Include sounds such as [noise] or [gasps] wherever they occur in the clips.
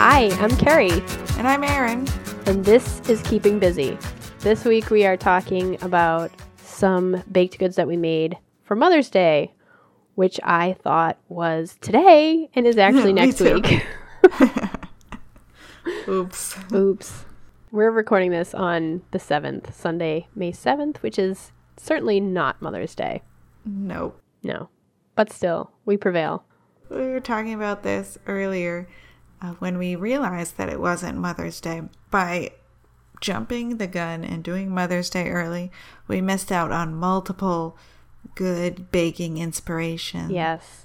Hi, I'm Carrie, And I'm Erin. and this is Keeping Busy. This week we are talking about some baked goods that we made for Mother's Day, which I thought was today and is actually [laughs] next week. [laughs] Oops. Oops. We're recording this on the 7th, Sunday, May 7th, which is certainly not Mother's Day. Nope. No. But still, we prevail. We were talking about this earlier uh, when we realized that it wasn't Mother's Day. By jumping the gun and doing Mother's Day early, we missed out on multiple good baking inspirations. Yes.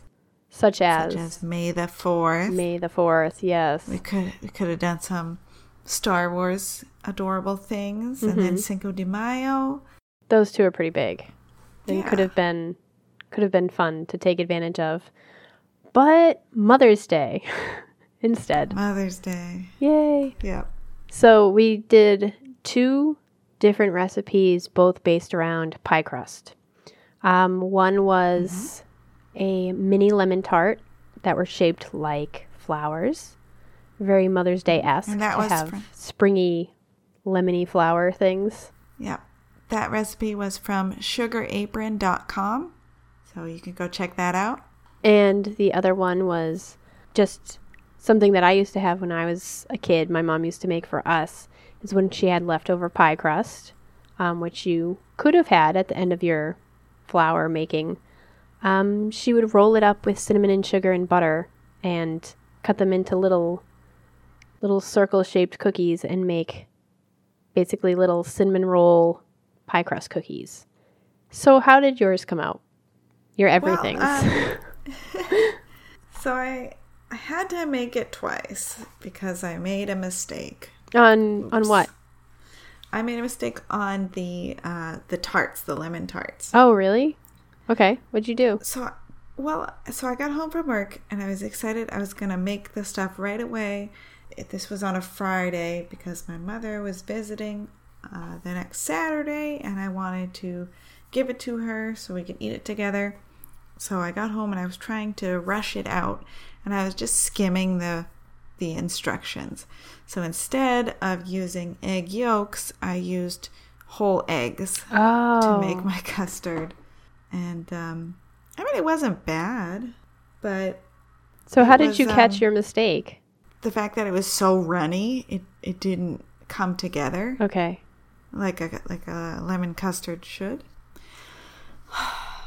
Such as, Such as May the 4th. May the 4th, yes. We could we could have done some Star Wars adorable things and then Cinco de Mayo. Those two are pretty big. And could have been could have been fun to take advantage of. But Mother's Day [laughs] instead. Mother's Day. Yay. Yep. So we did two different recipes, both based around pie crust. Um, one was a mini lemon tart that were shaped like flowers, very Mother's Day esque. And that was have from- springy, lemony flower things. Yep. That recipe was from sugarapron.com. So you can go check that out. And the other one was just something that I used to have when I was a kid. My mom used to make for us is when she had leftover pie crust, um, which you could have had at the end of your flower making. Um, she would roll it up with cinnamon and sugar and butter and cut them into little little circle shaped cookies and make basically little cinnamon roll pie crust cookies. So how did yours come out? Your everything's. um, [laughs] [laughs] So I I had to make it twice because I made a mistake. On on what? I made a mistake on the uh, the tarts, the lemon tarts. Oh, really? Okay. What'd you do? So well, so I got home from work and I was excited. I was gonna make the stuff right away. This was on a Friday because my mother was visiting uh, the next Saturday, and I wanted to give it to her so we could eat it together. So I got home and I was trying to rush it out, and I was just skimming the the instructions. So instead of using egg yolks, I used whole eggs Oh. to make my [laughs] custard. And um, I mean, it wasn't bad, but so how did was, you catch um, your mistake? the fact that it was so runny, it, it didn't come together Okay. like a like a lemon custard should. [sighs]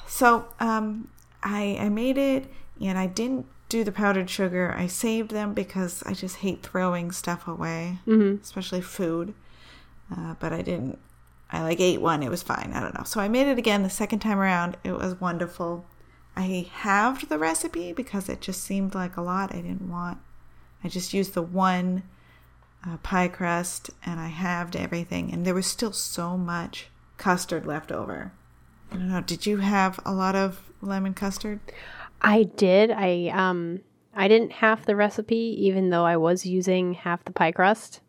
So um, I I made it, and I didn't do the powdered sugar. I saved them because I just hate throwing stuff away, Mhm. especially food. Uh, but I didn't. I like ate one. It was fine. I don't know. So I made it again the second time around. It was wonderful. I halved the recipe because it just seemed like a lot. I didn't want. I just used the one uh, pie crust and I halved everything, and there was still so much custard left over. I don't know. Did you have a lot of lemon custard? I did. I um I didn't half the recipe even though I was using half the pie crust.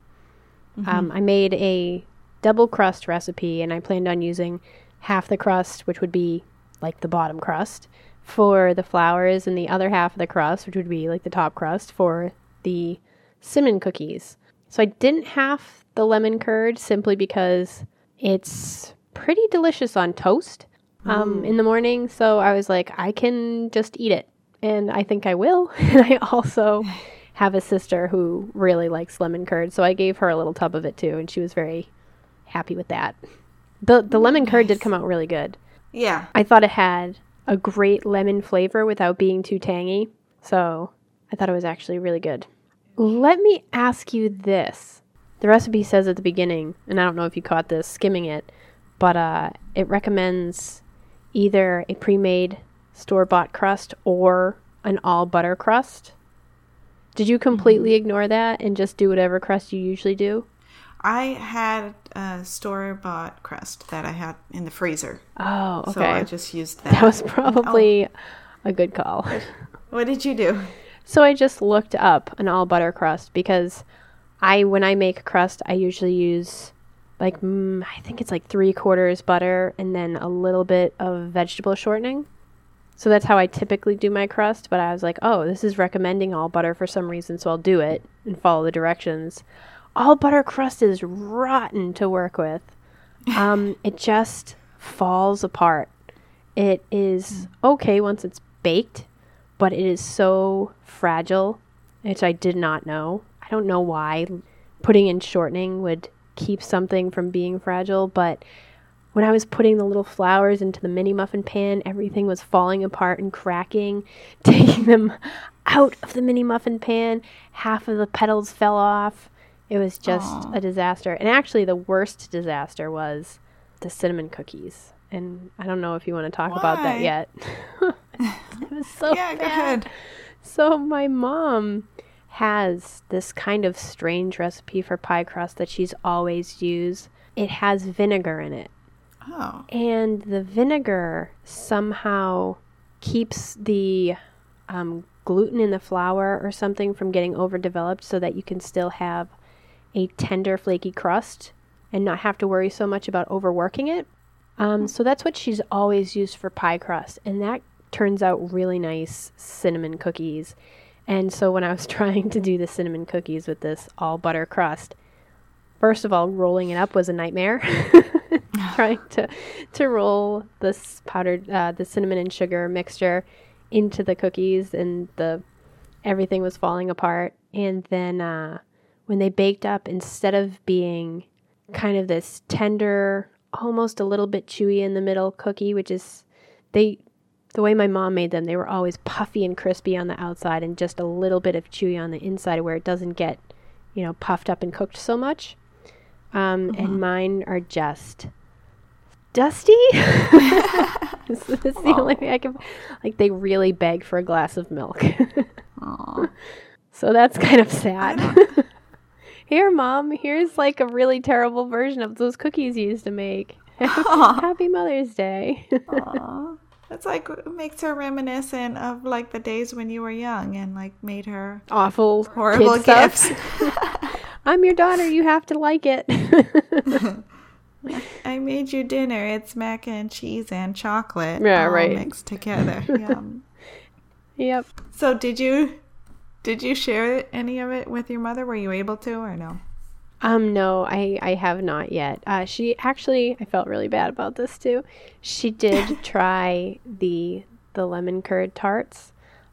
Um, I made a double crust recipe and I planned on using half the crust, which would be like the bottom crust, for the flowers and the other half of the crust, which would be like the top crust for the cinnamon cookies. So I didn't half the lemon curd simply because it's pretty delicious on toast um, in the morning. So I was like, I can just eat it. And I think I will. [laughs] and I also have a sister who really likes lemon curd. So I gave her a little tub of it too. And she was very happy with that. The, the lemon curd did come out really good. Yeah. I thought it had a great lemon flavor without being too tangy. So I thought it was actually really good. Let me ask you this. The recipe says at the beginning, and I don't know if you caught this skimming it, but uh, it recommends either a pre made store bought crust or an all butter crust. Did you completely ignore that and just do whatever crust you usually do? I had a store bought crust that I had in the freezer. Oh, okay. So I just used that. that was probably a good call. what did you do? So I just looked up an all butter crust because I when I make crust I usually use like mm, I think it's like three quarters butter and then a little bit of vegetable shortening. So that's how I typically do my crust, but I was like, oh, this is recommending all butter for some reason, so I'll do it and follow the directions. All butter crust is rotten to work with. [laughs] Um, it just falls apart. It is okay once it's baked, but it is so fragile, which I did not know. I don't know why putting in shortening would keep something from being fragile, but when I was putting the little flowers into the mini muffin pan, everything was falling apart and cracking. [laughs] Taking them out of the mini muffin pan, half of the petals fell off. It was just Aww. a disaster. And actually, the worst disaster was the cinnamon cookies. And I don't know if you want to talk Why? about that yet. [laughs] it was so [laughs] yeah, bad. So my mom has this kind of strange recipe for pie crust that she's always used. It has vinegar in it. Oh. And the vinegar somehow keeps the um, gluten in the flour or something from getting overdeveloped so that you can still have a tender, flaky crust and not have to worry so much about overworking it. Um, so that's what she's always used for pie crust. And that turns out really nice cinnamon cookies. And so when I was [laughs] trying to do the cinnamon cookies with this all butter crust, first of all, rolling it up was a nightmare. [laughs] [sighs] trying to to roll this powdered uh, the cinnamon and sugar mixture into the cookies, and the everything was falling apart. And then uh, when they baked up, instead of being kind of this tender, almost a little bit chewy in the middle cookie, which is they the way my mom made them, they were always puffy and crispy on the outside and just a little bit of chewy on the inside where it doesn't get, you know, puffed up and cooked so much. Um. And mine are just dusty. this, [laughs] this is the only way I can. Like they really beg for a glass of milk. [laughs] so that's kind of sad. [laughs] Here, mom. Here's like a really terrible version of those cookies you used to make. Happy Mother's Day. That's like makes her reminiscent of like the days when you were young and like made her awful horrible gifts. [laughs] I'm your daughter. You have to like it. [laughs] I made you dinner. It's mac and cheese and chocolate. Yeah, right. Mixed together. Yum. [laughs] yep. So did you did you share any of it with your mother? Were you able to or no? Um, no, I, I have not yet. Uh, she actually, I felt really bad about this too. She did [laughs] try the the lemon curd tarts,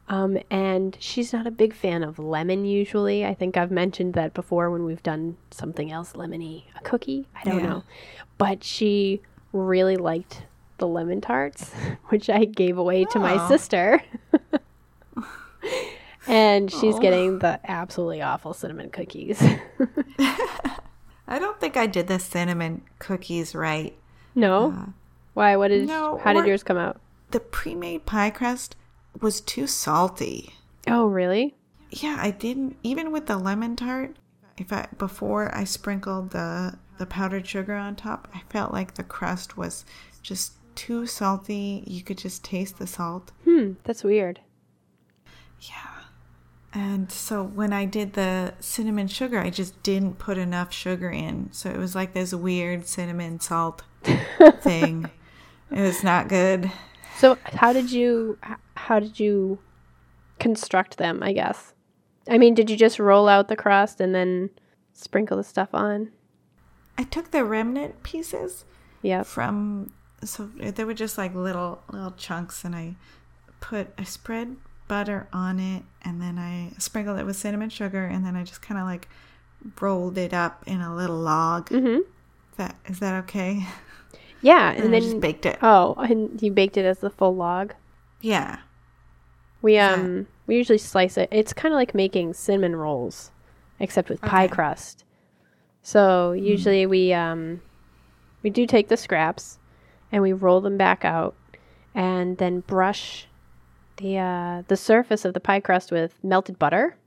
um, and she's not a big fan of lemon usually. I think I've mentioned that before when we've done something else lemony, a cookie. I don't yeah. know, but she really liked the lemon tarts, [laughs] which I gave away oh. to my sister. And she's oh. getting the absolutely awful cinnamon cookies. [laughs] I don't think I did the cinnamon cookies right. No. Uh, Why? What did? No, how did yours come out? The pre-made pie crust was too salty. Oh, really? Yeah, I didn't even with the lemon tart. If I before I sprinkled the the powdered sugar on top, I felt like the crust was just too salty. You could just taste the salt. Hmm, that's weird. Yeah. And so when I did the cinnamon sugar, I just didn't put enough sugar in. So it was like this weird cinnamon salt [laughs] thing. It was not good. So how did you how did you construct them, I guess? I mean, did you just roll out the crust and then sprinkle the stuff on? I took the remnant pieces. Yeah. From so they were just like little little chunks and I put I spread butter on it and then I sprinkled it with cinnamon sugar and then I just kind of like rolled it up in a little log. Mm-hmm. Is that is that okay? Yeah, [laughs] and, and then just baked it. Oh, and you baked it as the full log. Yeah. We um that... we usually slice it. It's kind of like making cinnamon rolls, except with okay. pie crust. So hmm. usually mm. we um we do take the scraps and we roll them back out and then brush the uh, the surface of the pie crust with melted butter,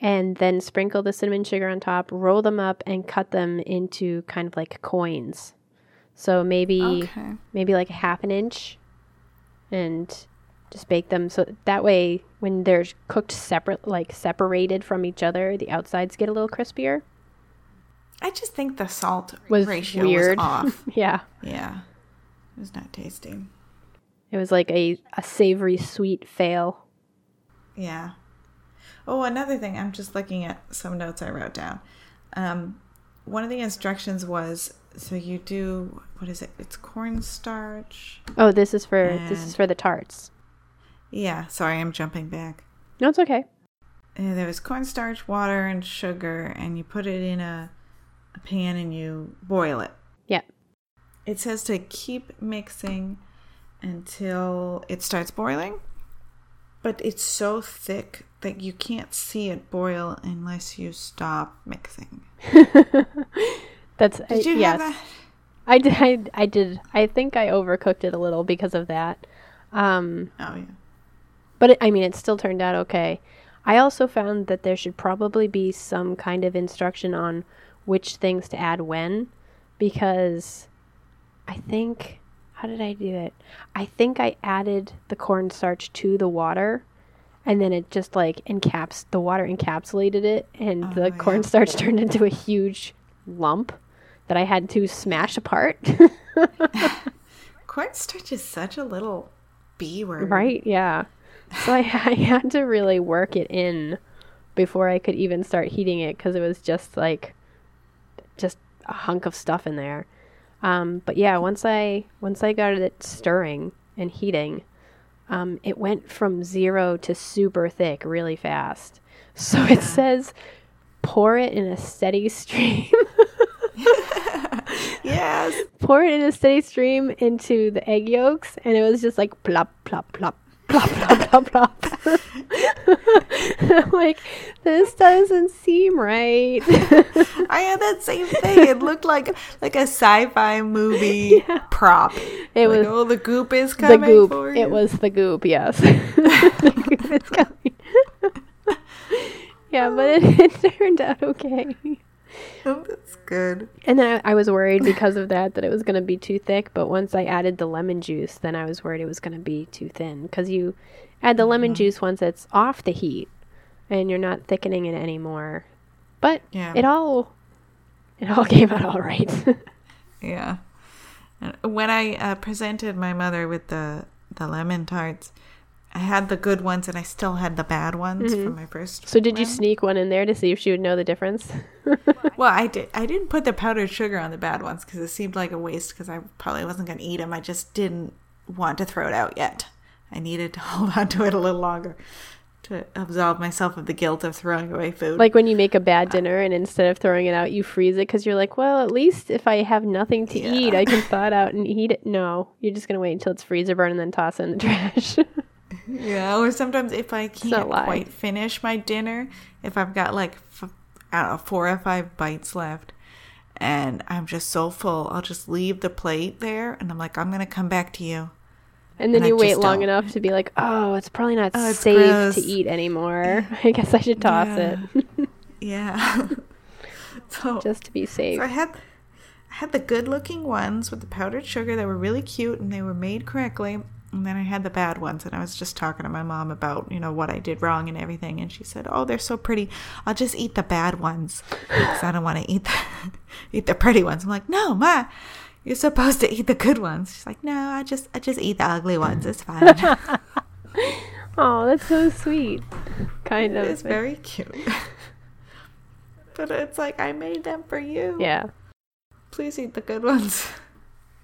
and then sprinkle the cinnamon sugar on top. Roll them up and cut them into kind of like coins. So maybe okay. maybe like a half an inch, and just bake them so that way when they're cooked separate, like separated from each other, the outsides get a little crispier. I just think the salt was ratio weird. was off. [laughs] yeah, yeah, it was not tasty. It was like a, a savory sweet fail. Yeah. Oh, another thing. I'm just looking at some notes I wrote down. Um, one of the instructions was so you do what is it? It's cornstarch. Oh, this is for this is for the tarts. Yeah. Sorry, I'm jumping back. No, it's okay. Uh, there was cornstarch, water, and sugar, and you put it in a, a pan and you boil it. Yeah. It says to keep mixing until it starts boiling, but it's so thick that you can't see it boil unless you stop mixing. [laughs] That's Did you uh, yes. have that? I did. I, I did. I think I overcooked it a little because of that. Um, Oh yeah. but it, I mean, it still turned out okay. I also found that there should probably be some kind of instruction on which things to add when, because I think how did I do it? I think I added the cornstarch to the water, and then it just like encaps the water encapsulated it, and Oh, the yeah. cornstarch [laughs] turned into a huge lump that I had to smash apart. [laughs] Cornstarch is such a little B word. Right? Yeah. So I, [laughs] I had to really work it in before I could even start heating it because it was just like just a hunk of stuff in there. Um, but yeah, once I once I got it stirring and heating, um, it went from zero to super thick really fast. [laughs] So it says pour it in a steady stream. [laughs] Yes. [laughs] pour it in a steady stream into the egg yolks, and it was just like plop, plop, plop, plop, plop, plop, plop. I'm like, this doesn't seem right. I had that same thing. It looked like like a sci-fi movie [laughs] prop. It Like, was oh, the goop is coming. the goop. for you. It was the goop, yes. [laughs] the goop is coming. [laughs] yeah, but it, it turned out okay. Oh, Good. And then I, I was worried because of that that it was going to be too thick. But once I added the lemon juice, then I was worried it was going to be too thin because you add the lemon juice once it's off the heat, and you're not thickening it anymore. But Yeah. it all it all [laughs] came out all right. Yeah. When I uh, presented my mother with the the lemon tarts, I had the good ones and I still had the bad ones from mm-hmm. my first. so did you round. sneak one in there to see if she would know the difference? [laughs] Well, I did. I didn't put the powdered sugar on the bad ones because it seemed like a waste. Because I probably wasn't going to eat them. I just didn't want to throw it out yet. I needed to [laughs] hold on to it a little longer to absolve myself of the guilt of throwing away food. like when you make a bad dinner and instead of throwing it out, you freeze it because you're like, well, at least if I have nothing to Yeah. eat, I can [laughs] thaw it out and eat it. No, you're just gonna wait until it's freezer burn and then toss it in the trash. [laughs] Yeah, or sometimes if I can't quite finish my dinner, if I've got like f- I don't know four or five bites left, and I'm just so full, I'll just leave the plate there, and I'm like, I'm gonna come back to you. And then And you wait long don't. enough to be like, oh, it's probably not Oh, it's safe gross. to eat anymore. [laughs] [laughs] I guess I should toss Yeah. it Yeah. so, just to be safe. so I had I had the good looking ones with the powdered sugar that were really cute and they were made correctly. And then I had the bad ones, and I was just talking to my mom about, you know, what I did wrong and everything. And she said, "Oh, they're so pretty. I'll just eat the bad ones because I don't want to eat the [laughs] eat the pretty ones." I'm like, "No, ma, you're supposed to eat the good ones." She's like, "No, I just I just eat the ugly ones. It's fine." [laughs] [laughs] Oh, that's so sweet. Kind of. it's very cute. but it's like I made them for you. yeah. Please eat the good ones.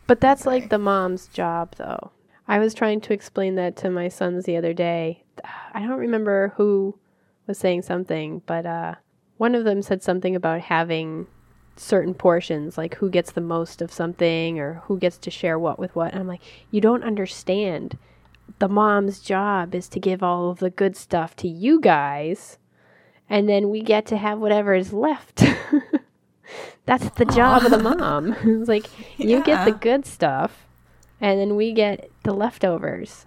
But that's like the mom's job, though. I was trying to explain that to my sons the other day. I don't remember who was saying something, but uh, one of them said something about having certain portions, like who gets the most of something or who gets to share what with what. And I'm like, you don't understand. The mom's job is to give all of the good stuff to you guys, and then we get to have whatever is left. [laughs] That's the job of the [laughs] mom. [laughs] it's like you get the good stuff, and then we get the leftovers.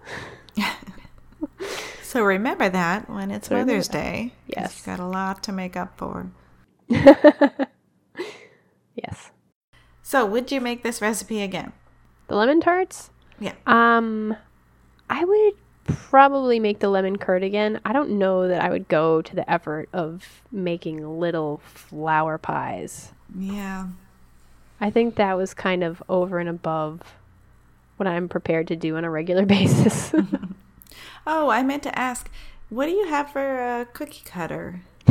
[laughs] So remember that when it's remember Mother's that. Day. Yes. You've got a lot to make up for. [laughs] Yes. So would you make this recipe again? The lemon tarts? Yeah. Um I would probably make the lemon curd again. I don't know that I would go to the effort of making little flower pies. Yeah. I think that was kind of over and above what I'm prepared to do on a regular [laughs] basis. [laughs] oh, I meant to ask, what do you have for a cookie cutter? [laughs]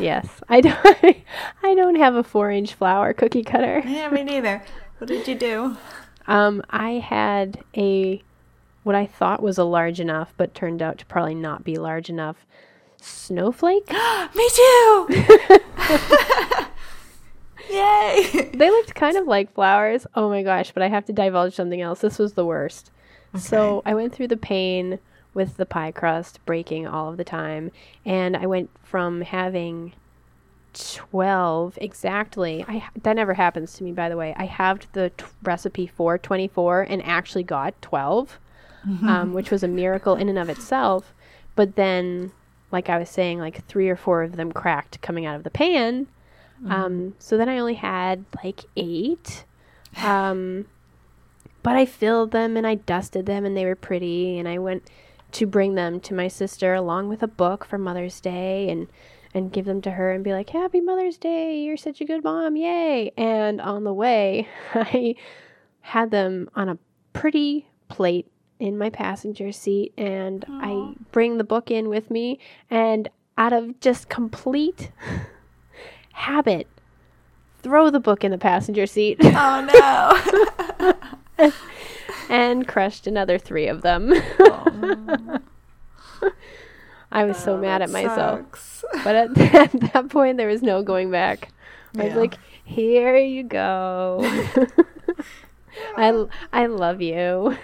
yes, I don't. I don't have a four-inch flower cookie cutter. Yeah, me neither. What did you do? Um, I had a what I thought was a large enough, but turned out to probably not be large enough snowflake. [gasps] me too. Yay! [laughs] they looked kind of like flowers. Oh my gosh, but I have to divulge something else. This was the worst. Okay. So I went through the pain with the pie crust breaking all of the time, and I went from having 12 exactly. I that never happens to me by the way. I halved the t- recipe for 24 and actually got 12, mm-hmm. um, which was a miracle in and of itself. But then, like I was saying, like three or four of them cracked coming out of the pan. Mm-hmm. Um, so then I only had like eight. Um, but I filled them and I dusted them and they were pretty. And I went to bring them to my sister along with a book for Mother's Day and and give them to her and be like, Happy Mother's Day, you're such a good mom, yay. And on the way, [laughs] I had them on a pretty plate in my passenger seat and Aww. I bring the book in with me and out of just complete [laughs] habit throw the book in the passenger seat. Oh no. [laughs] and crushed another 3 of them. [laughs] I was so oh, mad at myself. Sucks. But at, [laughs] at, that point, there was no going back. I was like, here you go. I, I love you.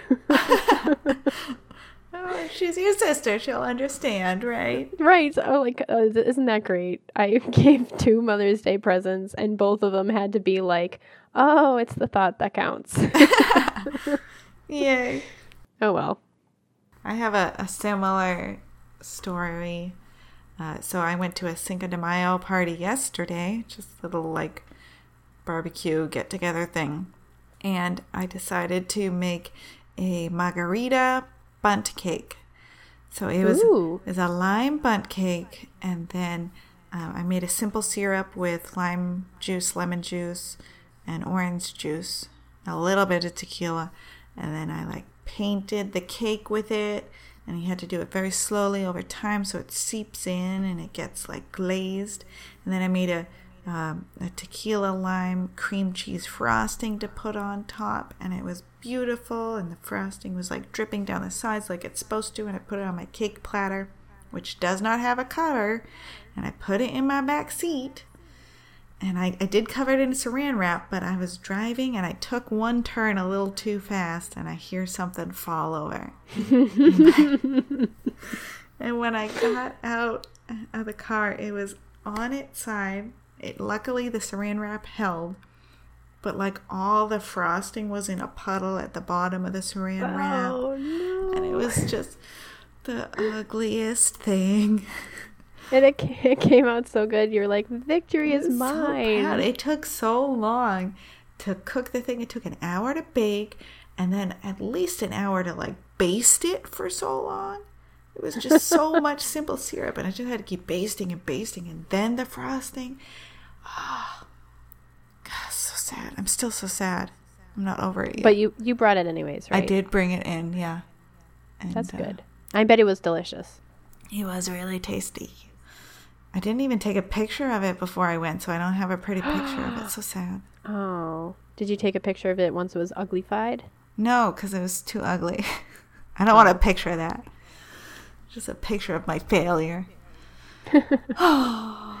Oh, [laughs] she's your sister. She'll understand, right? Right. Oh, like, uh, isn't that great? I [laughs] gave two Mother's Day presents, and both of them had to be like, oh, it's the thought that counts. [laughs] Yay. Oh, well. I have a, a similar story. Uh, so I went to a Cinco de Mayo party yesterday, just a little like barbecue get together thing. And I decided to make a margarita Bundt cake. So it was, it was a lime Bundt cake, and then uh, I made a simple syrup with lime juice, lemon juice, and orange juice, a little bit of tequila, and then I like painted the cake with it and you had to do it very slowly over time so it seeps in and it gets like glazed. And then I made a um, a tequila lime cream cheese frosting to put on top, and it was beautiful. And the frosting was like dripping down the sides like it's supposed to. And I put it on my cake platter, which does not have a cover, and I put it in my back seat and I, I did cover it in saran wrap, but I was driving and I took one turn a little too fast and I hear something fall over. [laughs] and when I got out of the car, it was on its side. It luckily the saran wrap held, but like all the frosting was in a puddle at the bottom of the saran oh, wrap. Oh, no. And it was just the ugliest thing. and it, it came out so good. You're like, victory is mine. So it took so long to cook the thing. It took an hour to bake, and then at least an hour to like baste it for so long. It was just so [laughs] much simple syrup, and I just had to keep basting and basting, and then the frosting. Oh, God, so sad. I'm still so sad. I'm not over it yet. But you you brought it anyways, right? I did bring it in, yeah. And, That's uh, good. Uh, I bet it was delicious. It was really tasty. I didn't even take a picture of it before I went, so I don't have a pretty picture of it. [gasps] So sad. Oh. Did you take a picture of it once it was uglified? No, because it was too ugly. [laughs] I don't want a picture of that. Just a picture of my failure. [laughs] [sighs] [laughs]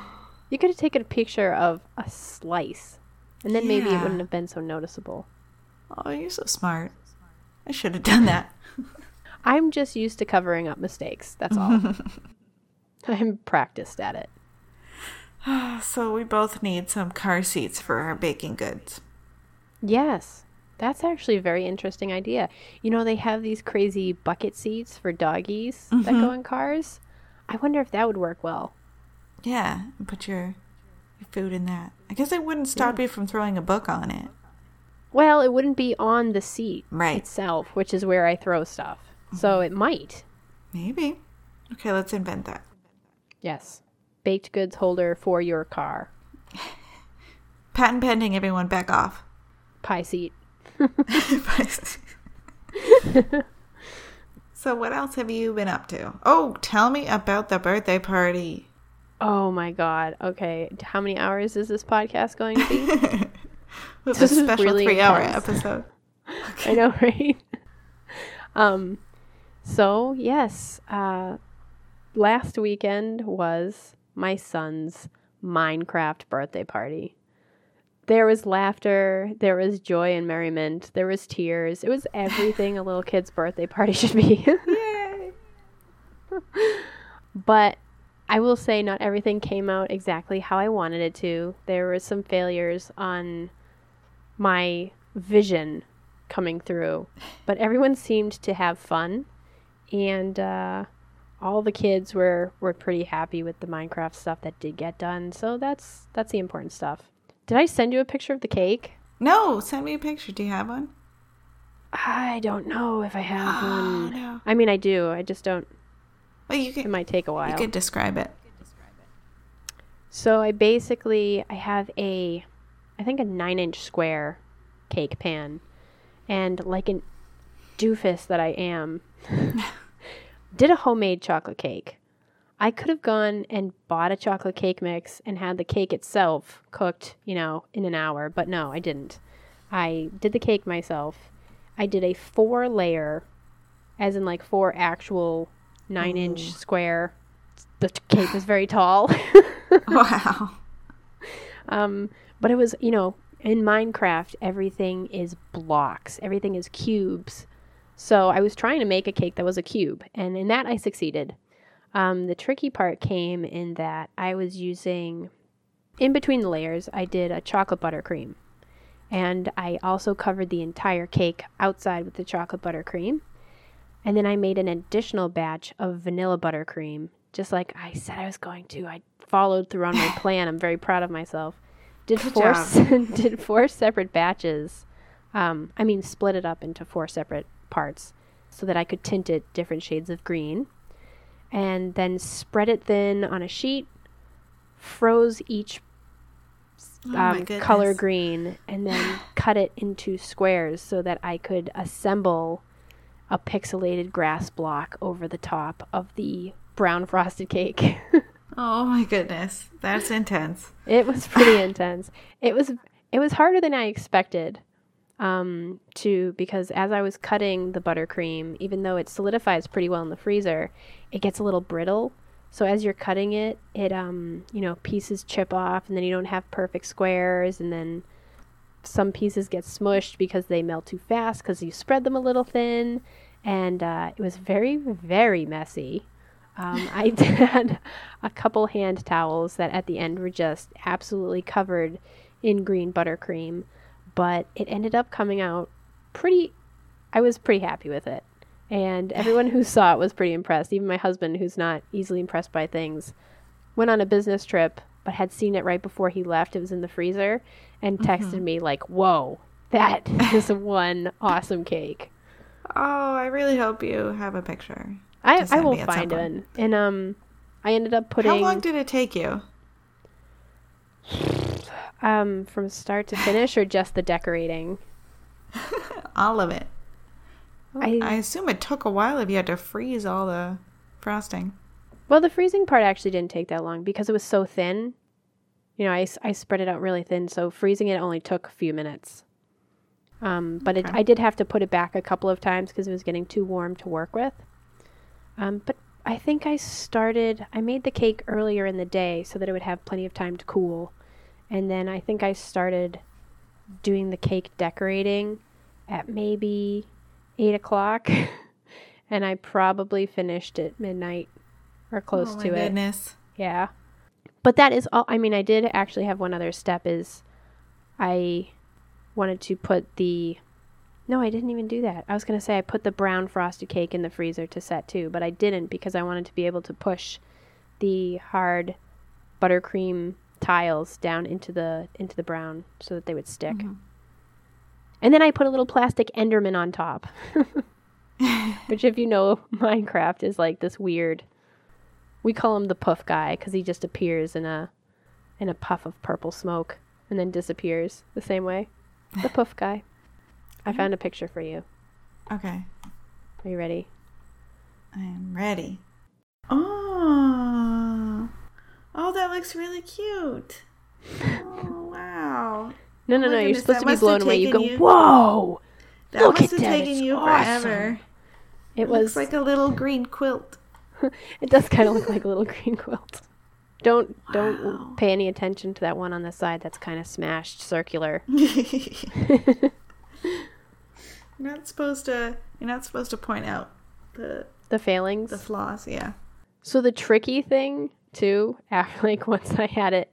you could have taken a picture of a slice, and then yeah. maybe it wouldn't have been so noticeable. Oh, you're so smart. I should have done that. [laughs] I'm just used to covering up mistakes. That's all. [laughs] I'm practiced at it. [sighs] So we both need some car seats for our baking goods. Yes. That's actually a very interesting idea. You know, they have these crazy bucket seats for doggies mm-hmm. that go mm-hmm. in cars. I wonder if that would work well. Yeah, put your your food in that. I guess it wouldn't stop yeah. you from throwing a book on it. Well, it wouldn't be on the seat right. itself, which is where I throw stuff. Mm-hmm. So it might. Maybe. Okay, let's invent that. Yes. Baked goods holder for your car. [laughs] Patent pending, everyone, back off. Pie seat. Pie [laughs] seat. so, what else have you been up to? Oh, tell me about the birthday party. Oh my god. Okay. How many hours is this podcast going to be? [laughs] [laughs] this is a special really three hour episode. [laughs] I know, right? um so yes, uh last weekend was my son's Minecraft birthday party. There was laughter, there was joy and merriment, there was tears. It was everything a little kid's birthday party should be. Yay! but I will say not everything came out exactly how I wanted it to. There were some failures on my vision coming through, but everyone seemed to have fun, and uh, all the kids were were pretty happy with the Minecraft stuff that did get done. So that's that's the important stuff. Did I send you a picture of the cake? No, send me a picture. Do you have one? I don't know if I have [gasps] one. No. I mean, I do. I just don't well, you could, it might take a while. You could describe it. So I basically I have a I think a 9-inch square cake pan and like an doofus that I am [laughs] did a homemade chocolate cake. I could have gone and bought a chocolate cake mix and had the cake itself cooked, you know, in an hour, but no, I didn't. I did the cake myself. I did a four layer, as in like four actual nine Ooh. inch square. The cake was very tall. [laughs] [laughs] wow. Um, but it was, you know, in Minecraft, everything is blocks, everything is cubes. So I was trying to make a cake that was a cube, and in that I succeeded. Um, the tricky part came in that I was using, in between the layers, I did a chocolate buttercream. And I also covered the entire cake outside with the chocolate buttercream. And then I made an additional batch of vanilla buttercream, just like I said I was going to. I followed through on my [laughs] plan. I'm very proud of myself. Did Good four [laughs] did four separate batches. Um, I mean, split it up into four separate parts so that I could tint it different shades of green, and then spread it thin on a sheet. Froze each oh um, color green, and then [sighs] cut it into squares so that I could assemble a pixelated grass block over the top of the brown frosted cake. [laughs] oh my goodness, that's intense. It was pretty [laughs] intense. It was it was harder than I expected. Um, to because as I was cutting the buttercream, even though it solidifies pretty well in the freezer, it gets a little brittle. So as you're cutting it, it um, you know, pieces chip off and then you don't have perfect squares and then some pieces get smushed because they melt too fast because you spread them a little thin, and uh, it was very, very messy. Um, I [laughs] had a couple hand towels that at the end were just absolutely covered in green buttercream, but it ended up coming out pretty. I was pretty happy with it, and everyone who saw it was pretty impressed. Even my husband, who's not easily impressed by things, went on a business trip but had seen it right before he left. It was in the freezer, and texted mm-hmm. me like, "Whoa, that [laughs] is one awesome cake." Oh, I really hope you have a picture. I I will find one. And um, I ended up putting. How long did it take you? [sighs] Um, from start to finish, or just the decorating? [laughs] all of it. I, I assume it took a while if you had to freeze all the frosting. Well, the freezing part actually didn't take that long because it was so thin. You know, I, I spread it out really thin, so freezing it only took a few minutes. Um, but okay. it, I did have to put it back a couple of times because it was getting too warm to work with. Um, but I think I started, I made the cake earlier in the day so that it would have plenty of time to cool. And then I think I started doing the cake decorating at maybe 8 o'clock. [laughs] and I probably finished at midnight or close oh, to it. Goodness. Yeah. But that is all I mean, I did actually have one other step is I wanted to put the no, I didn't even do that. I was going to say I put the brown frosted cake in the freezer to set too, but I didn't because I wanted to be able to push the hard buttercream tiles down into the into the brown so that they would stick. Mm-hmm. And then I put a little plastic Enderman on top. [laughs] Which if you know Minecraft is like this weird we call him the puff guy because he just appears in a in a puff of purple smoke and then disappears the same way. The puff guy. I found a picture for you. Okay. Are you ready? I am ready. Oh. Oh, that looks really cute. Oh, wow. No, no, Oh no. You're supposed to be blown away. You go, you- whoa! That Look must at have that, taken it's you awesome. forever. It It was looks like a little green quilt. [laughs] It does kind of look like a little green quilt. Don't Wow. don't pay any attention to that one on the side. That's kind of smashed, circular. [laughs] [laughs] you're not supposed to. You're not supposed to point out the The failings. the flaws. Yeah. So the tricky thing too, [laughs] after like once I had it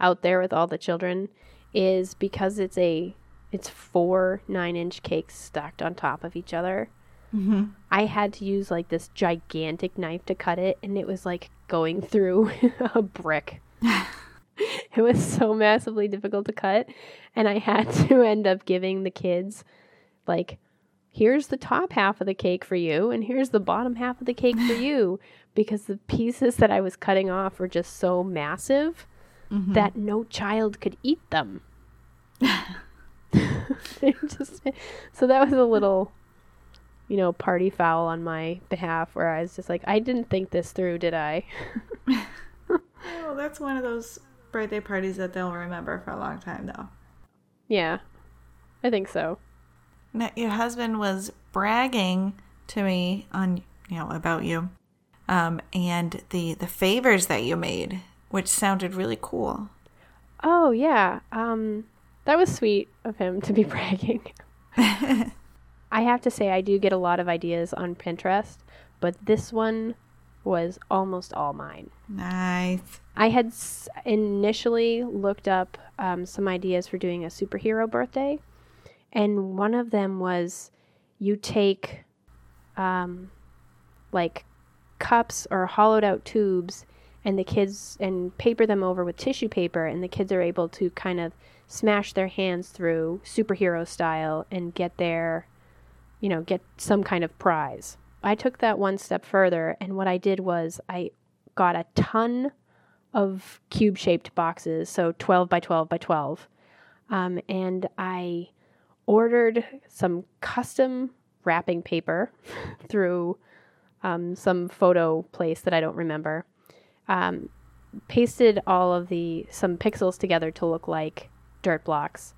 out there with all the children, is because it's a it's four nine inch cakes stacked on top of each other. Mm-hmm. I had to use like this gigantic knife to cut it, and it was like going through [laughs] a brick. [laughs] it was so massively difficult to cut, and I had [laughs] to end up giving the kids like here's the top half of the cake for you and here's the bottom half of the cake for you because the pieces that I was cutting off were just so massive that no child could eat them. Just so that was a little you know party foul on my behalf where I was just like I didn't think this through, did I? [laughs] Oh, that's one of those birthday parties that they'll remember for a long time, though. yeah. I think so. Now, your husband was bragging to me on you know about you, um, and the the favors that you made, which sounded really cool. Oh yeah. Um that was sweet of him to be [laughs] bragging. [laughs] I have to say I do get a lot of ideas on Pinterest, but this one was almost all mine. Nice. I had s- initially looked up um, some ideas for doing a superhero birthday, and one of them was you take um, like cups or hollowed out tubes, and the kids and paper them over with tissue paper, and the kids are able to kind of smash their hands through superhero style and get their, you know, get some kind of prize. I took that one step further, and what I did was I got a ton of cube shaped boxes, so 12 by 12 by 12. Um, and I ordered some custom wrapping paper [laughs] through um, some photo place that I don't remember. Um, pasted all of the some pixels together to look like dirt blocks,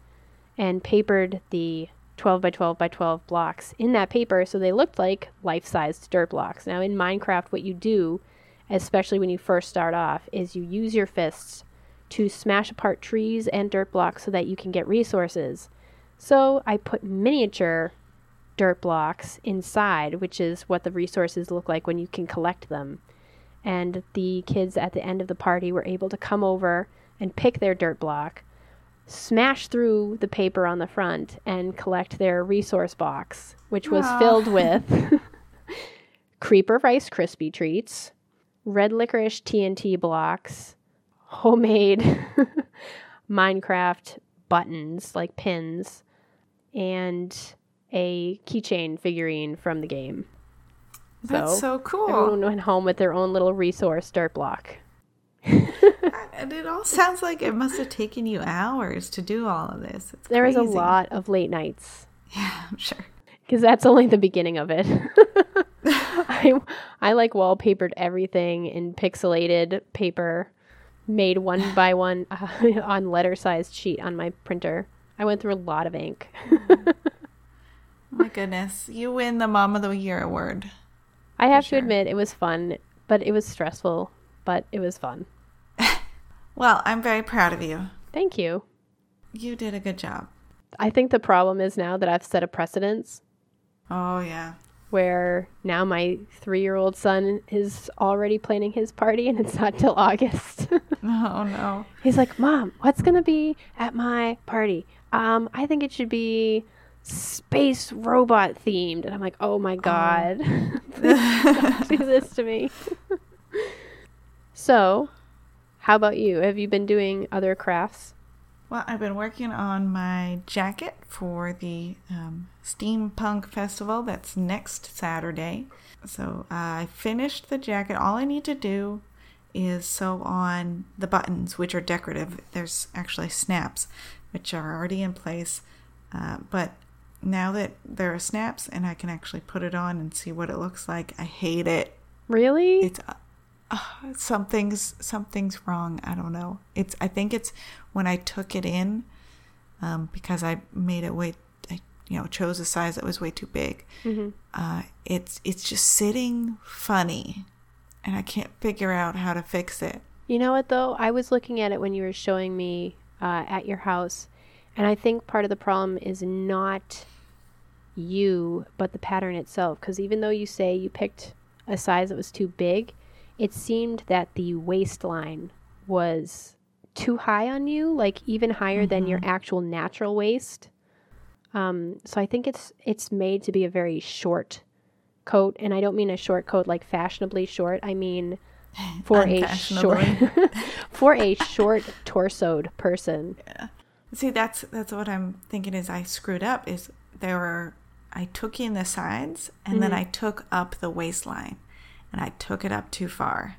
and papered the 12 by 12 by 12 blocks in that paper so they looked like life-sized dirt blocks. Now in Minecraft what you do especially when you first start off, is you use your fists to smash apart trees and dirt blocks so that you can get resources. So I put miniature dirt blocks inside, which is what the resources look like when you can collect them. And the kids at the end of the party were able to come over and pick their dirt block, smash through the paper on the front, and collect their resource box, which was Aw. filled with [laughs] Creeper Rice Krispie treats, red licorice TNT blocks, homemade [laughs] Minecraft buttons like pins, and a keychain figurine from the game. That's so cool. Everyone went home with their own little resource dirt block. And it all sounds like it must have taken you hours to do all of this. It's There was a lot of late nights Yeah, I'm sure. because that's only the beginning of it. [laughs] I, I like wallpapered everything in pixelated paper, made one [sighs] by one uh, [laughs] on letter sized sheet on my printer. I went through a lot of ink. [laughs] My goodness, you win the Mom of the Year award. I have sure. to admit, it was fun, but it was stressful, but it was fun. Well, I'm very proud of you. Thank you. You did a good job. I think the problem is now that I've set a precedence Oh yeah. where now my three year old son is already planning his party and it's not till August. [laughs] Oh no. He's like, Mom, what's going to be at my party? Um, I think it should be space robot themed. And I'm like, oh my God. [laughs] Please don't do this to me. [laughs] so, how about you? Have you been doing other crafts? Well, I've been working on my jacket for the um, Steampunk Festival that's next Saturday. So uh, I finished the jacket. All I need to do is sew on the buttons, which are decorative. There's actually snaps, which are already in place. Uh, but now that there are snaps and I can actually put it on and see what it looks like, I hate it. Really? It's [sighs] something's something's wrong. I don't know. It's I think it's when I took it in um, because I made it way I you know chose a size that was way too big. Mm-hmm. Uh, it's it's just sitting funny, and I can't figure out how to fix it. You know what though? I was looking at it when you were showing me uh, at your house, and I think part of the problem is not you, but the pattern itself. Because even though you say you picked a size that was too big, it seemed that the waistline was too high on you, like even higher mm-hmm. than your actual natural waist. Um, so I think it's it's made to be a very short coat, and I don't mean a short coat like fashionably short. I mean [laughs] for a short [laughs] for a short torsoed person. Yeah. See, that's that's what I'm thinking. Is I screwed up. Is there were I took in the sides and mm-hmm. then I took up the waistline, and I took it up too far.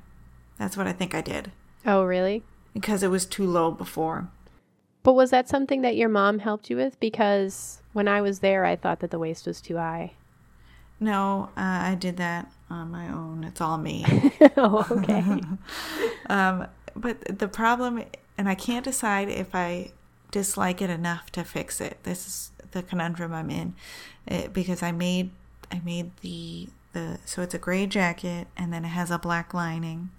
That's what I think I did. Oh, really? Because it was too low before. But was that something that your mom helped you with? Because when I was there, I thought that the waist was too high. No, uh, I did that on my own. It's all me. [laughs] oh, okay. [laughs] um, but the problem, and I can't decide if I dislike it enough to fix it. This is the conundrum I'm in, it, because I made I made the the so it's a gray jacket and then it has a black lining,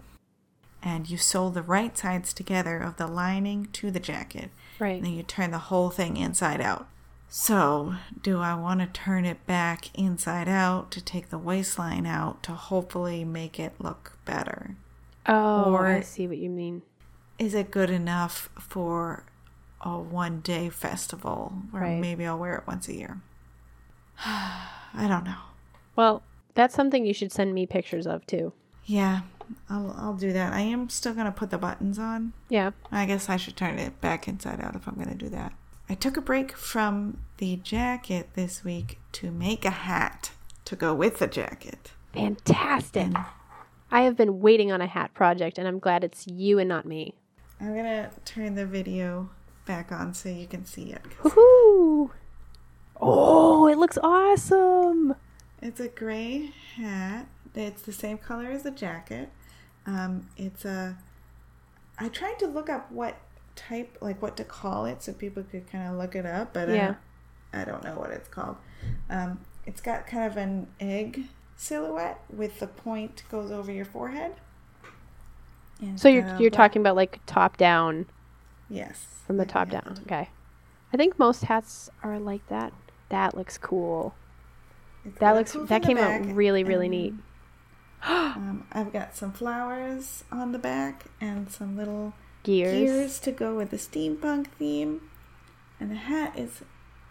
and you sew the right sides together of the lining to the jacket. Right. And then you turn the whole thing inside out. So, do I want to turn it back inside out to take the waistline out to hopefully make it look better? Oh, or I see what you mean. Is it good enough for a one day festival or right. maybe I'll wear it once a year? [sighs] I don't know. Well, that's something you should send me pictures of too. Yeah, I'll I'll do that. I am still gonna put the buttons on. Yeah. I guess I should turn it back inside out if I'm gonna do that. I took a break from the jacket this week to make a hat to go with the jacket. Fantastic. And I have been waiting on a hat project and I'm glad it's you and not me. I'm going to turn the video back on so you can see it. Woohoo! Oh, it looks awesome. It's a gray hat. It's the same color as the jacket. Um, it's a. I tried to look up what type, like what to call it, so people could kind of look it up. But yeah. I, I don't know what it's called. Um, it's got kind of an egg silhouette with the point goes over your forehead. And so you're you're black. talking about like top down. Yes. From the top down. Okay. I think most hats are like that. That looks cool. It's that looks that came out really really neat. [gasps] um, I've got some flowers on the back and some little gears. gears to go with the steampunk theme. And the hat is,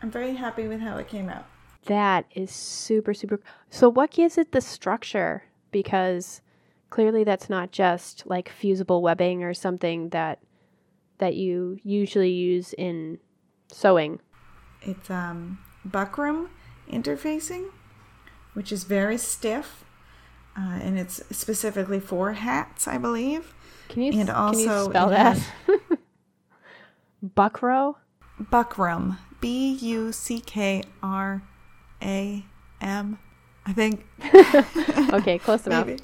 I'm very happy with how it came out. That is super, super. So, what gives it the structure? Because clearly that's not just like fusible webbing or something that that you usually use in sewing. It's um, buckram interfacing, which is very stiff, uh, and it's specifically for hats, I believe. Can you and also can you spell that? [laughs] Buckrow. Buckram. B U C K R A M. I think. [laughs] okay, close [laughs] enough. Maybe.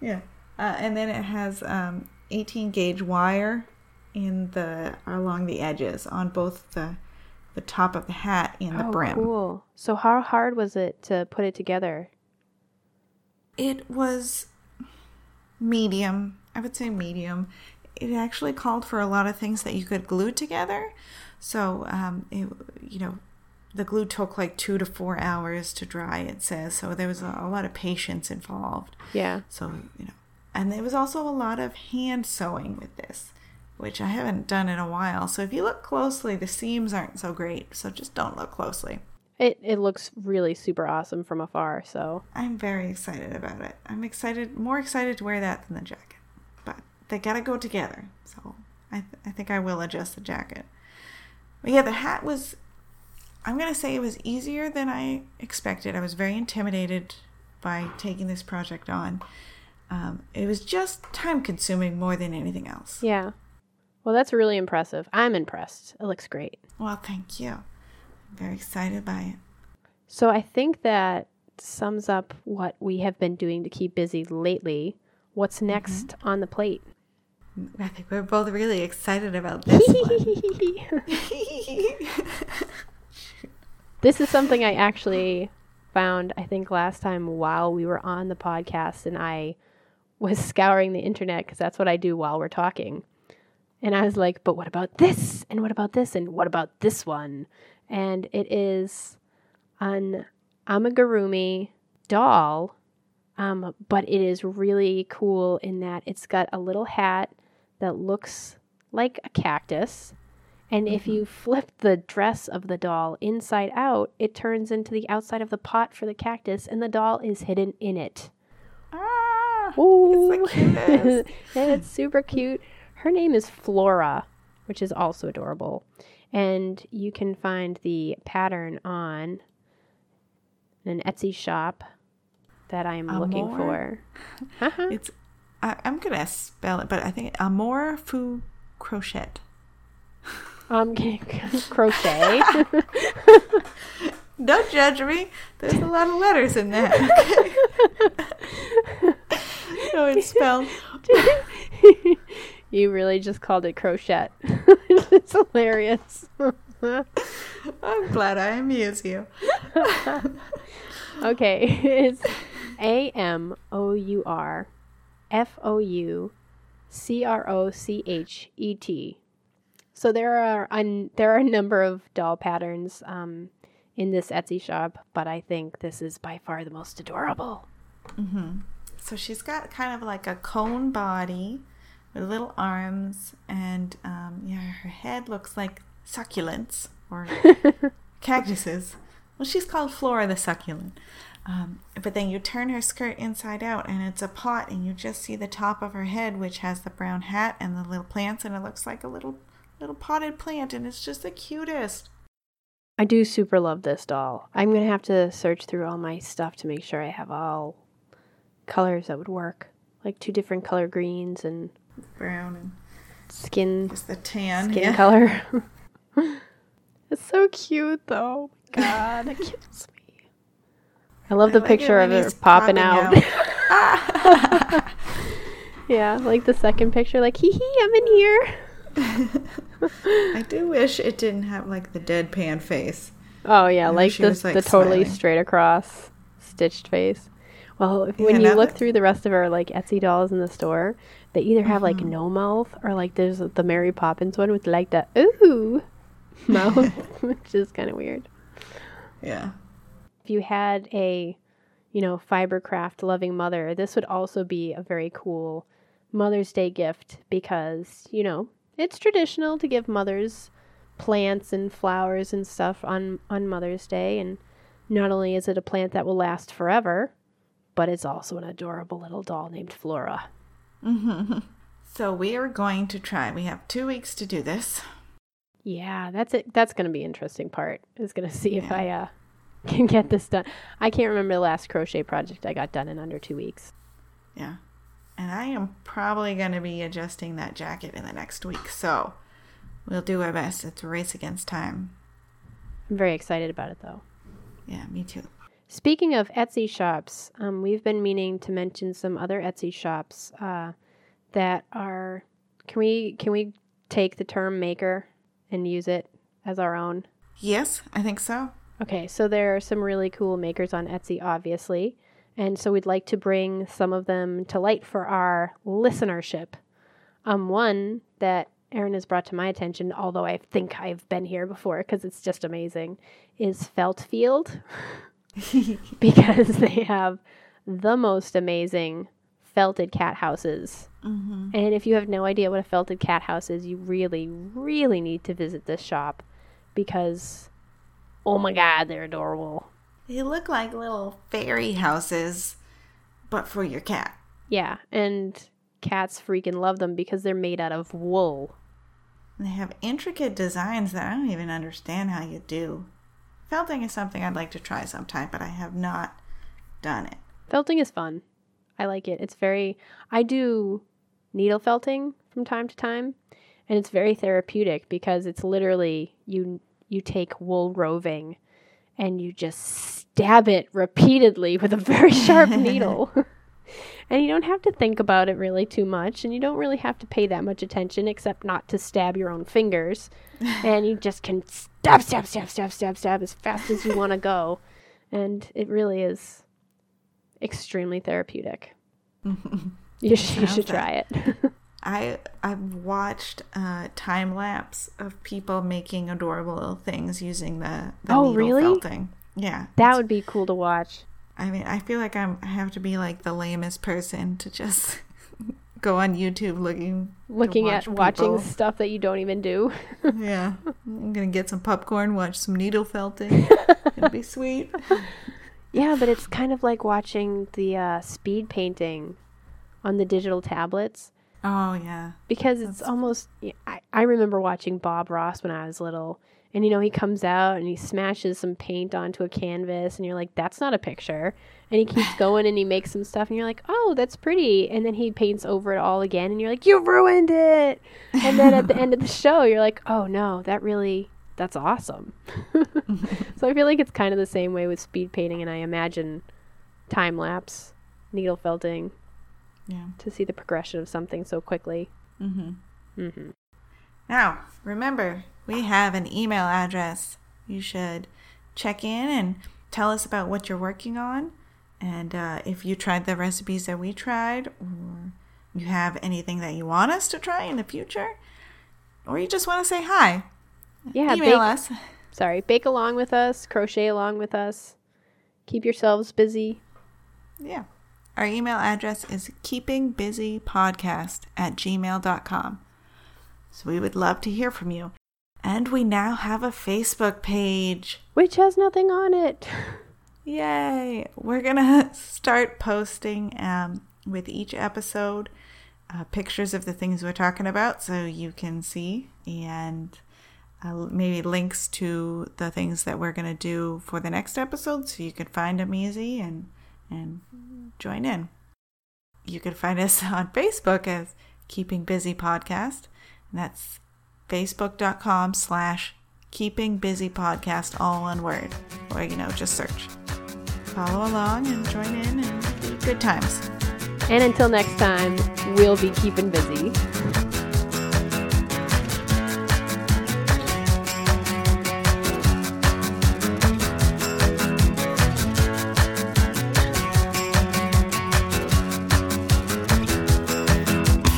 Yeah, uh, and then it has um, 18 gauge wire in the along the edges on both the the top of the hat and the oh, brim. Cool. So how hard was it to put it together? It was medium. I would say medium. It actually called for a lot of things that you could glue together. So, um, it, you know, the glue took like two to four hours to dry, it says. So there was a, a lot of patience involved. Yeah. So, you know, and there was also a lot of hand sewing with this, which I haven't done in a while. So if you look closely, the seams aren't so great. So just don't look closely. It, it looks really super awesome from afar. So I'm very excited about it. I'm excited, more excited to wear that than the jacket But they gotta go together. So I, th- I think I will adjust the jacket. But yeah, the hat was, I'm gonna say it was easier than I expected. I was very intimidated by taking this project on. Um, it was just time consuming more than anything else. Yeah. Well, that's really impressive. I'm impressed. It looks great. Well, thank you. I'm very excited by it. So I think that sums up what we have been doing to keep busy lately. What's mm-hmm. next on the plate? I think we're both really excited about this one. [laughs] [laughs] this is something I actually found, I think, last time while we were on the podcast, and I was scouring the internet because that's what I do while we're talking. And I was like, but what about this? And what about this? And what about this one? And it is an amigurumi doll, um, but it is really cool in that it's got a little hat that looks like a cactus. And mm-hmm. if you flip the dress of the doll inside out, it turns into the outside of the pot for the cactus, and the doll is hidden in it. Ah, Ooh. It's [laughs] and it's super cute. Her name is Flora, which is also adorable. And you can find the pattern on an Etsy shop that I'm Amour. looking for. [laughs] Uh-huh. It's I, am gonna spell it, but I think Amour Fou Crochet. [laughs] Um, [laughs] crochet. Don't judge me. There's a lot of letters in that. no, it's spelled. You really just called it crochet. [laughs] it's hilarious. [laughs] I'm glad I amuse you. [laughs] okay, it's A M O U R F O U C R O C H E T. So there are un- there are a number of doll patterns um, in this Etsy shop, but I think this is by far the most adorable. Mm-hmm. So she's got kind of like a cone body with little arms, and um, yeah, her head looks like succulents or [laughs] cactuses. Well, she's called Flora the succulent. Um, but then you turn her skirt inside out, and it's a pot, and you just see the top of her head, which has the brown hat and the little plants, and it looks like a little little potted plant, and it's just the cutest. I do super love this doll. I'm gonna have to search through all my stuff to make sure I have all colors that would work, like two different color greens and brown and skin. Just the tan skin yeah. color. [laughs] [laughs] it's so cute, though. Oh God, it kills me. I love I the like picture of it popping, popping out. out. [laughs] yeah, like the second picture, like hee hee, I'm in here. I do wish it didn't have like the deadpan face. Oh yeah, like the like, the totally smiling. straight across stitched face. Well, if, when you look through the rest of our like Etsy dolls in the store, they either have mm-hmm. like no mouth or like there's the Mary Poppins one with like the ooh [laughs] mouth, [laughs] which is kind of weird. Yeah. If you had a, you know, fibercraft loving mother, this would also be a very cool Mother's Day gift because, you know, it's traditional to give mothers plants and flowers and stuff on on Mother's Day and not only is it a plant that will last forever, but it's also an adorable little doll named Flora. Mm-hmm. [laughs] So we are going to try. We have two weeks to do this. Yeah, that's it. That's going to be interesting part. Is going to see yeah. if I uh, [laughs] can get this done. I can't remember the last crochet project I got done in under two weeks. Yeah, and I am probably going to be adjusting that jacket in the next week. So we'll do our best. It's a race against time. I'm very excited about it, though. Yeah, me too. Speaking of Etsy shops, um, we've been meaning to mention some other Etsy shops uh, that are. Can we can we take the term maker and use it as our own? Yes, I think so. Okay, so there are some really cool makers on Etsy, obviously. And so we'd like to bring some of them to light for our listenership. Um, one that Erin has brought to my attention, although I think I've been here before because it's just amazing, is Feltfield. [laughs] [laughs] because they have the most amazing felted cat houses. Mm-hmm. And if you have no idea what a felted cat house is, you really, really need to visit this shop because, oh my god, they're adorable. They look like little fairy houses, but for your cat. Yeah, and cats freaking love them because they're made out of wool. They have intricate designs that I don't even understand how you do. Felting is something I'd like to try sometime, but I have not done it. Felting is fun. I like it. It's very I do needle felting from time to time, and it's very therapeutic because it's literally you you take wool roving and you just stab it repeatedly with a very sharp [laughs] needle. [laughs] and you don't have to think about it really too much and you don't really have to pay that much attention except not to stab your own fingers. [laughs] And you just can stab stab stab stab stab stab as fast as you want to go. And it really is extremely therapeutic. [laughs] You should, you should try it. [laughs] I I've watched uh, time lapse of people making adorable little things using the, the Oh, needle really? felting. Yeah, that would be cool to watch I mean, I feel like I'm I have to be like the lamest person to just [laughs] go on YouTube looking looking at watch watching stuff that you don't even do [laughs] Yeah, I'm gonna get some popcorn, watch some needle felting. [laughs] It'd be sweet. Yeah, but it's kind of like watching the uh, speed painting on the digital tablets Oh yeah, because it's almost. I, I remember watching Bob Ross when I was little, and you know he comes out and he smashes some paint onto a canvas, and you're like, "That's not a picture." And he keeps [laughs] going and he makes some stuff, and you're like, "Oh, that's pretty." And then he paints over it all again, and you're like, "You ruined it!" And then at the end of the [laughs] show, you're like, "Oh no, that really." That's awesome. [laughs] so I feel like it's kind of the same way with speed painting, and I imagine time lapse, needle felting, yeah. to see the progression of something so quickly. Mm-hmm. hmm Now, remember, we have an email address. You should check in and tell us about what you're working on. And uh, if you tried the recipes that we tried, or you have anything that you want us to try in the future, or you just want to say hi, Yeah, email bake, us. sorry, bake along with us, crochet along with us. Keep yourselves busy. Yeah. Our email address is keepingbusypodcast at gmail.com. So we would love to hear from you. And we now have a Facebook page. Which has nothing on it. [laughs] Yay! We're gonna [laughs] start posting um, with each episode uh, pictures of the things we're talking about so you can see and uh, maybe links to the things that we're gonna do for the next episode so you can find them easy and and join in. You can find us [laughs] on Facebook as Keeping Busy Podcast. That's facebook.com slash keeping busy podcast all one word or you know just search follow along and join in and good times And until next time, we'll be keeping busy.